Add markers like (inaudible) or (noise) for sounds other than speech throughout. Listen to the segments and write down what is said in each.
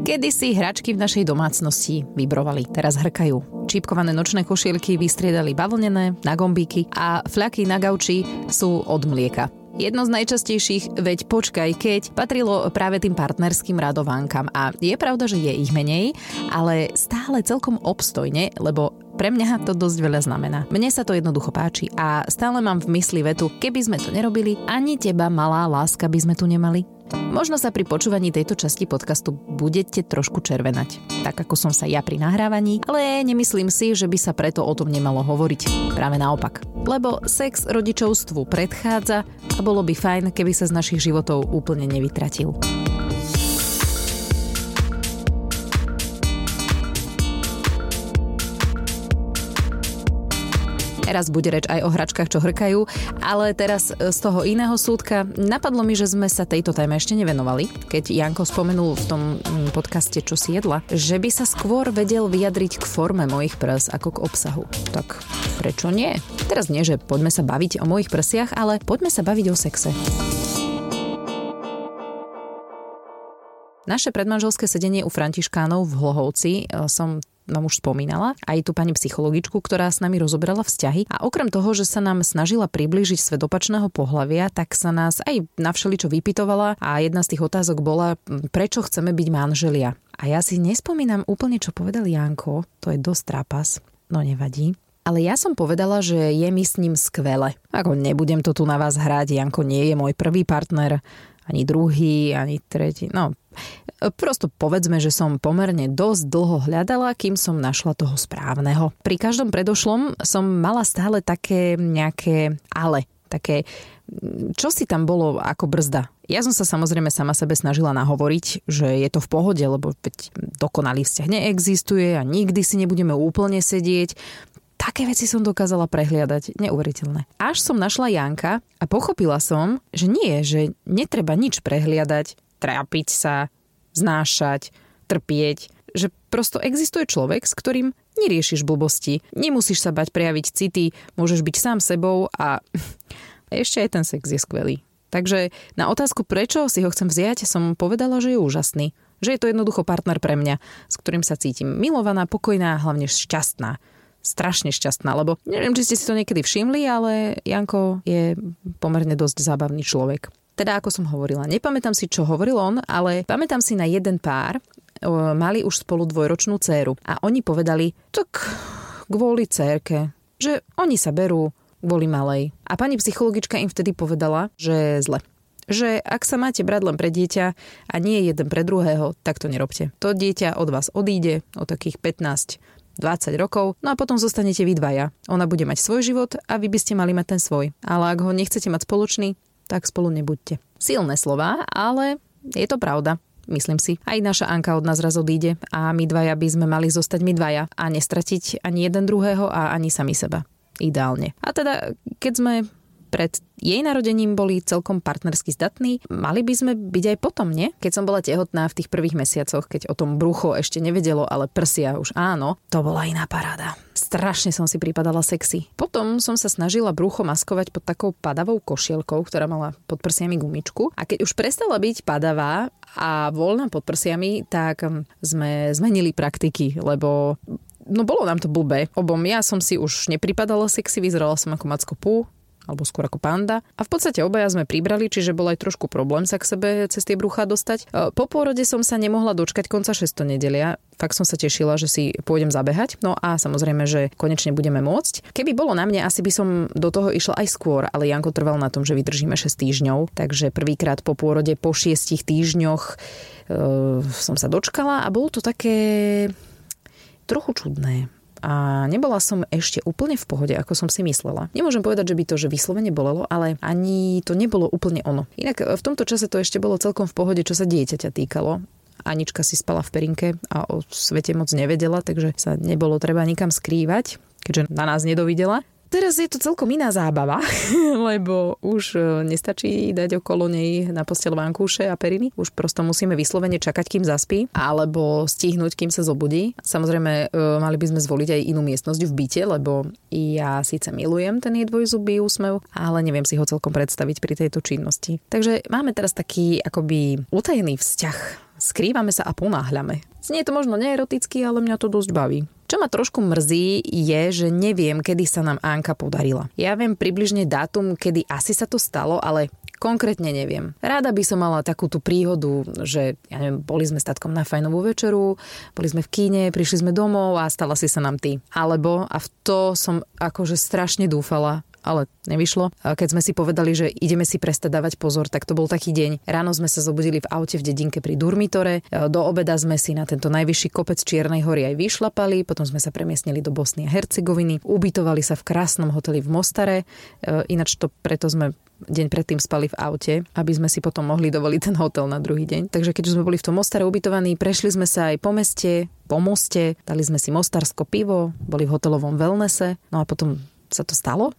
Kedy si hračky v našej domácnosti vybrovali, teraz hrkajú. Čípkované nočné košielky vystriedali bavlnené na gombíky a fľaky na gauči sú od mlieka. Jedno z najčastejších, veď počkaj, keď patrilo práve tým partnerským radovánkam a je pravda, že je ich menej, ale stále celkom obstojne, lebo pre mňa to dosť veľa znamená. Mne sa to jednoducho páči a stále mám v mysli vetu, keby sme to nerobili, ani teba malá láska by sme tu nemali. Možno sa pri počúvaní tejto časti podcastu budete trošku červenať, tak ako som sa ja pri nahrávaní, ale nemyslím si, že by sa preto o tom nemalo hovoriť. Práve naopak. Lebo sex rodičovstvu predchádza a bolo by fajn, keby sa z našich životov úplne nevytratil. Raz bude reč aj o hračkách, čo hrkajú, ale teraz z toho iného súdka napadlo mi, že sme sa tejto téme ešte nevenovali, keď Janko spomenul v tom mm, podcaste, čo si jedla, že by sa skôr vedel vyjadriť k forme mojich prs ako k obsahu. Tak prečo nie? Teraz nie, že poďme sa baviť o mojich prsiach, ale poďme sa baviť o sexe. Naše predmanželské sedenie u Františkánov v Hlohovci e, som vám už spomínala, aj tú pani psychologičku, ktorá s nami rozoberala vzťahy. A okrem toho, že sa nám snažila priblížiť svet opačného pohľavia, tak sa nás aj na všeličo vypitovala a jedna z tých otázok bola, prečo chceme byť manželia. A ja si nespomínam úplne, čo povedal Janko, to je dosť trápas, no nevadí. Ale ja som povedala, že je mi s ním skvele. Ako nebudem to tu na vás hrať, Janko nie je môj prvý partner, ani druhý, ani tretí. No, Prosto povedzme, že som pomerne dosť dlho hľadala, kým som našla toho správneho. Pri každom predošlom som mala stále také nejaké ale, také čo si tam bolo ako brzda? Ja som sa samozrejme sama sebe snažila nahovoriť, že je to v pohode, lebo veď dokonalý vzťah neexistuje a nikdy si nebudeme úplne sedieť. Také veci som dokázala prehliadať, neuveriteľné. Až som našla Janka a pochopila som, že nie, že netreba nič prehliadať, trápiť sa, znášať, trpieť, že prosto existuje človek, s ktorým neriešiš blbosti, nemusíš sa bať prejaviť city, môžeš byť sám sebou a (laughs) ešte aj ten sex je skvelý. Takže na otázku, prečo si ho chcem vziať, som povedala, že je úžasný. Že je to jednoducho partner pre mňa, s ktorým sa cítim milovaná, pokojná a hlavne šťastná. Strašne šťastná, lebo neviem, či ste si to niekedy všimli, ale Janko je pomerne dosť zábavný človek. Teda ako som hovorila, nepamätám si, čo hovoril on, ale pamätám si na jeden pár, mali už spolu dvojročnú dceru a oni povedali, tak kvôli cérke, že oni sa berú kvôli malej. A pani psychologička im vtedy povedala, že zle že ak sa máte brať len pre dieťa a nie jeden pre druhého, tak to nerobte. To dieťa od vás odíde o takých 15 20 rokov, no a potom zostanete vy dvaja. Ona bude mať svoj život a vy by ste mali mať ten svoj. Ale ak ho nechcete mať spoločný, tak spolu nebuďte. Silné slova, ale je to pravda. Myslím si. Aj naša Anka od nás raz odíde a my dvaja by sme mali zostať my dvaja a nestratiť ani jeden druhého a ani sami seba. Ideálne. A teda, keď sme pred jej narodením boli celkom partnersky zdatní. Mali by sme byť aj potom, nie? Keď som bola tehotná v tých prvých mesiacoch, keď o tom brucho ešte nevedelo, ale prsia už áno, to bola iná paráda. Strašne som si pripadala sexy. Potom som sa snažila brucho maskovať pod takou padavou košielkou, ktorá mala pod prsiami gumičku. A keď už prestala byť padavá a voľná pod prsiami, tak hm, sme zmenili praktiky, lebo no bolo nám to blbé. Obom ja som si už nepripadala sexy, vyzerala som ako Macko Pú, alebo skôr ako panda. A v podstate obaja sme pribrali, čiže bol aj trošku problém sa k sebe cez tie brucha dostať. E, po pôrode som sa nemohla dočkať konca 6. nedelia. Fakt som sa tešila, že si pôjdem zabehať. No a samozrejme, že konečne budeme môcť. Keby bolo na mne, asi by som do toho išla aj skôr, ale Janko trval na tom, že vydržíme 6 týždňov. Takže prvýkrát po pôrode po 6 týždňoch e, som sa dočkala a bolo to také trochu čudné a nebola som ešte úplne v pohode, ako som si myslela. Nemôžem povedať, že by to že vyslovene bolelo, ale ani to nebolo úplne ono. Inak v tomto čase to ešte bolo celkom v pohode, čo sa dieťaťa týkalo. Anička si spala v perinke a o svete moc nevedela, takže sa nebolo treba nikam skrývať, keďže na nás nedovidela. Teraz je to celkom iná zábava, (laughs) lebo už e, nestačí dať okolo nej na postel vankúše a periny. Už prosto musíme vyslovene čakať, kým zaspí, alebo stihnúť, kým sa zobudí. Samozrejme, e, mali by sme zvoliť aj inú miestnosť v byte, lebo ja síce milujem ten jej dvojzubý úsmev, ale neviem si ho celkom predstaviť pri tejto činnosti. Takže máme teraz taký akoby utajený vzťah skrývame sa a ponáhľame. Znie to možno neeroticky, ale mňa to dosť baví. Čo ma trošku mrzí je, že neviem, kedy sa nám Anka podarila. Ja viem približne dátum, kedy asi sa to stalo, ale konkrétne neviem. Rada by som mala takú tú príhodu, že ja neviem, boli sme s tatkom na fajnovú večeru, boli sme v kíne, prišli sme domov a stala si sa nám ty. Alebo, a v to som akože strašne dúfala, ale nevyšlo. Keď sme si povedali, že ideme si prestať dávať pozor, tak to bol taký deň. Ráno sme sa zobudili v aute v dedinke pri Durmitore, do obeda sme si na tento najvyšší kopec Čiernej hory aj vyšlapali, potom sme sa premiestnili do Bosny a Hercegoviny, ubytovali sa v krásnom hoteli v Mostare, ináč to preto sme deň predtým spali v aute, aby sme si potom mohli dovoliť ten hotel na druhý deň. Takže keď už sme boli v tom Mostare ubytovaní, prešli sme sa aj po meste, po moste, dali sme si mostarsko pivo, boli v hotelovom wellnesse, no a potom sa to stalo,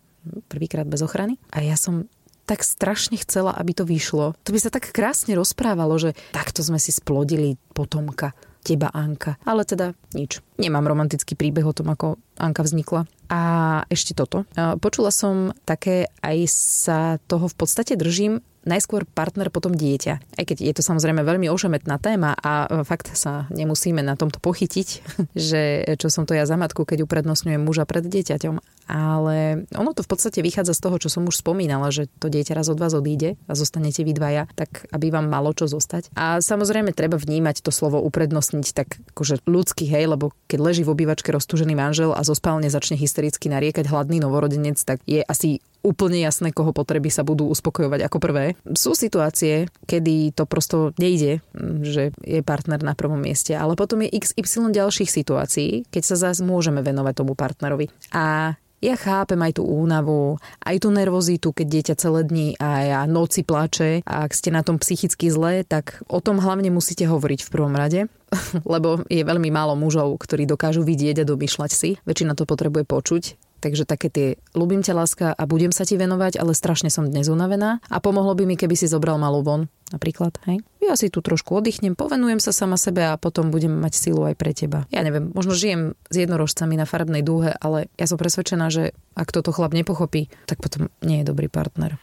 prvýkrát bez ochrany. A ja som tak strašne chcela, aby to vyšlo. To by sa tak krásne rozprávalo, že takto sme si splodili potomka, teba Anka. Ale teda nič. Nemám romantický príbeh o tom, ako Anka vznikla. A ešte toto. Počula som také, aj sa toho v podstate držím, najskôr partner, potom dieťa. Aj keď je to samozrejme veľmi ošemetná téma a fakt sa nemusíme na tomto pochytiť, (laughs) že čo som to ja za matku, keď uprednostňujem muža pred dieťaťom. Ale ono to v podstate vychádza z toho, čo som už spomínala, že to dieťa raz od vás odíde a zostanete vy dvaja, tak aby vám malo čo zostať. A samozrejme treba vnímať to slovo uprednostniť tak akože ľudský, hej, lebo keď leží v obývačke roztúžený manžel a zo spálne začne hystericky nariekať hladný novorodenec, tak je asi úplne jasné, koho potreby sa budú uspokojovať ako prvé. Sú situácie, kedy to prosto nejde, že je partner na prvom mieste, ale potom je XY ďalších situácií, keď sa zase môžeme venovať tomu partnerovi. A ja chápem aj tú únavu, aj tú nervozitu, keď dieťa celé dni a noci plače a ak ste na tom psychicky zle, tak o tom hlavne musíte hovoriť v prvom rade, (laughs) lebo je veľmi málo mužov, ktorí dokážu vidieť a domýšľať si. Väčšina to potrebuje počuť Takže také tie ľubím ťa láska a budem sa ti venovať, ale strašne som dnes unavená a pomohlo by mi, keby si zobral malú von, napríklad, hej? Ja si tu trošku oddychnem, povenujem sa sama sebe a potom budem mať silu aj pre teba. Ja neviem, možno žijem s jednorožcami na farebnej dúhe, ale ja som presvedčená, že ak toto chlap nepochopí, tak potom nie je dobrý partner.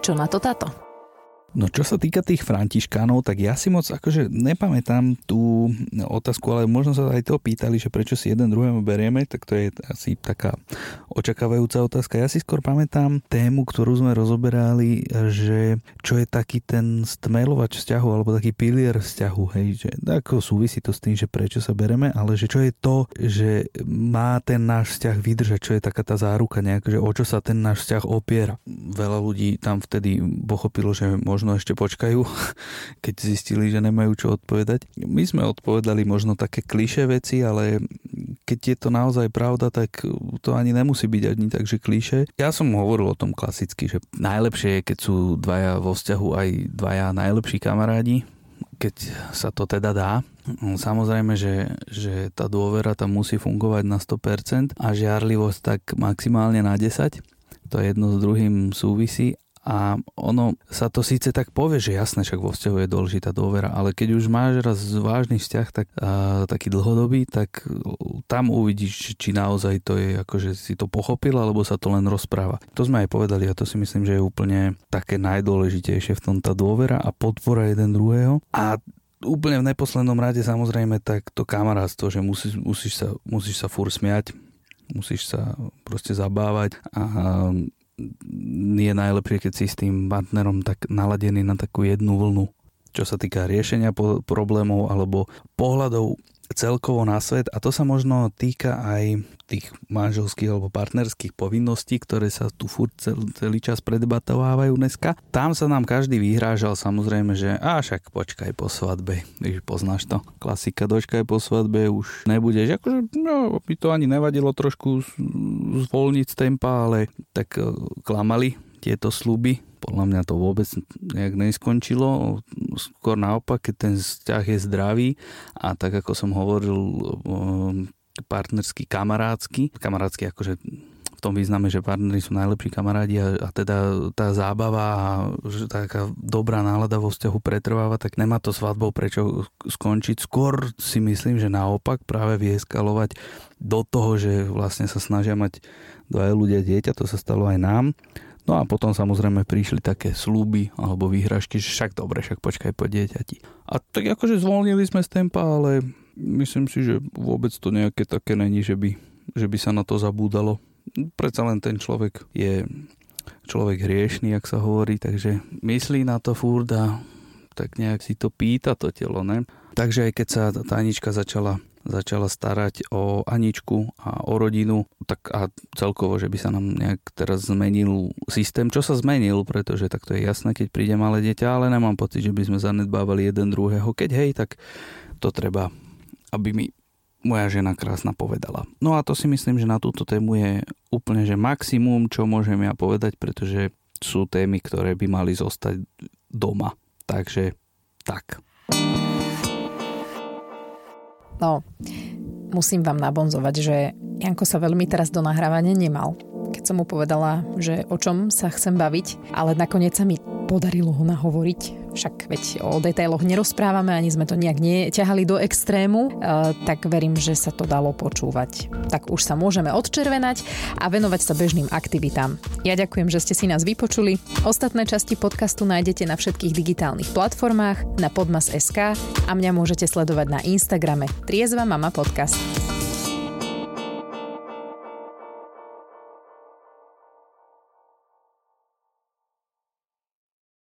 Čo na to táto? No čo sa týka tých františkánov, tak ja si moc akože nepamätám tú otázku, ale možno sa aj to pýtali, že prečo si jeden druhému berieme, tak to je asi taká očakávajúca otázka. Ja si skôr pamätám tému, ktorú sme rozoberali, že čo je taký ten stmelovač vzťahu, alebo taký pilier vzťahu, hej, že ako súvisí to s tým, že prečo sa bereme, ale že čo je to, že má ten náš vzťah vydržať, čo je taká tá záruka nejak, že o čo sa ten náš vzťah opiera. Veľa ľudí tam vtedy pochopilo, že možno ešte počkajú, (laughs) keď zistili, že nemajú čo odpovedať. My sme odpovedali možno také kliše veci, ale keď je to naozaj pravda, tak to ani nemusí byť ani takže kliše. Ja som hovoril o tom klasicky, že najlepšie je, keď sú dvaja vo vzťahu aj dvaja najlepší kamarádi, keď sa to teda dá. Samozrejme, že, že tá dôvera tam musí fungovať na 100% a žiarlivosť tak maximálne na 10 to jedno s druhým súvisí a ono sa to síce tak povie, že jasné, však vo vzťahu je dôležitá dôvera, ale keď už máš raz vážny vzťah, tak a, taký dlhodobý, tak tam uvidíš, či naozaj to je akože si to pochopil, alebo sa to len rozpráva. To sme aj povedali a to si myslím, že je úplne také najdôležitejšie v tom tá dôvera a podpora jeden druhého. A úplne v neposlednom rade samozrejme tak to kamarátstvo, že musíš, musíš, sa, musíš sa fur smiať, musíš sa proste zabávať a je najlepšie, keď si s tým partnerom tak naladený na takú jednu vlnu, čo sa týka riešenia problémov alebo pohľadov celkovo na svet a to sa možno týka aj tých manželských alebo partnerských povinností, ktoré sa tu furt celý, celý čas predebatovávajú dneska. Tam sa nám každý vyhrážal samozrejme, že a však počkaj po svadbe, když poznáš to, klasika, dočkaj po svadbe, už nebudeš, akože no, by to ani nevadilo trošku zvolniť tempa, ale tak e, klamali tieto sluby podľa mňa to vôbec nejak neskončilo. Skôr naopak, keď ten vzťah je zdravý a tak ako som hovoril, um, partnerský, kamarádsky. Kamarádsky akože v tom význame, že partneri sú najlepší kamarádi a, a teda tá zábava a že taká dobrá nálada vo vzťahu pretrváva, tak nemá to svadbou prečo skončiť. Skôr si myslím, že naopak práve vyeskalovať do toho, že vlastne sa snažia mať dvaja ľudia dieťa, to sa stalo aj nám No a potom samozrejme prišli také slúby alebo výhražky, že však dobre, však počkaj po dieťati. A tak akože zvolnili sme z tempa, ale myslím si, že vôbec to nejaké také není, že by, že by sa na to zabúdalo. Predsa len ten človek je človek hriešný, ak sa hovorí, takže myslí na to furt a tak nejak si to pýta to telo, ne? Takže aj keď sa tá Anička začala začala starať o Aničku a o rodinu, tak a celkovo, že by sa nám nejak teraz zmenil systém, čo sa zmenil, pretože tak to je jasné, keď príde malé dieťa, ale nemám pocit, že by sme zanedbávali jeden druhého. Keď hej, tak to treba, aby mi moja žena krásna povedala. No a to si myslím, že na túto tému je úplne že maximum, čo môžem ja povedať, pretože sú témy, ktoré by mali zostať doma. Takže tak. No, musím vám nabonzovať, že Janko sa veľmi teraz do nahrávania nemal. Keď som mu povedala, že o čom sa chcem baviť, ale nakoniec sa mi podarilo ho nahovoriť však veď o detailoch nerozprávame, ani sme to nejak neťahali do extrému, e, tak verím, že sa to dalo počúvať. Tak už sa môžeme odčervenať a venovať sa bežným aktivitám. Ja ďakujem, že ste si nás vypočuli. Ostatné časti podcastu nájdete na všetkých digitálnych platformách, na podmas.sk a mňa môžete sledovať na Instagrame Triezva mama podcast.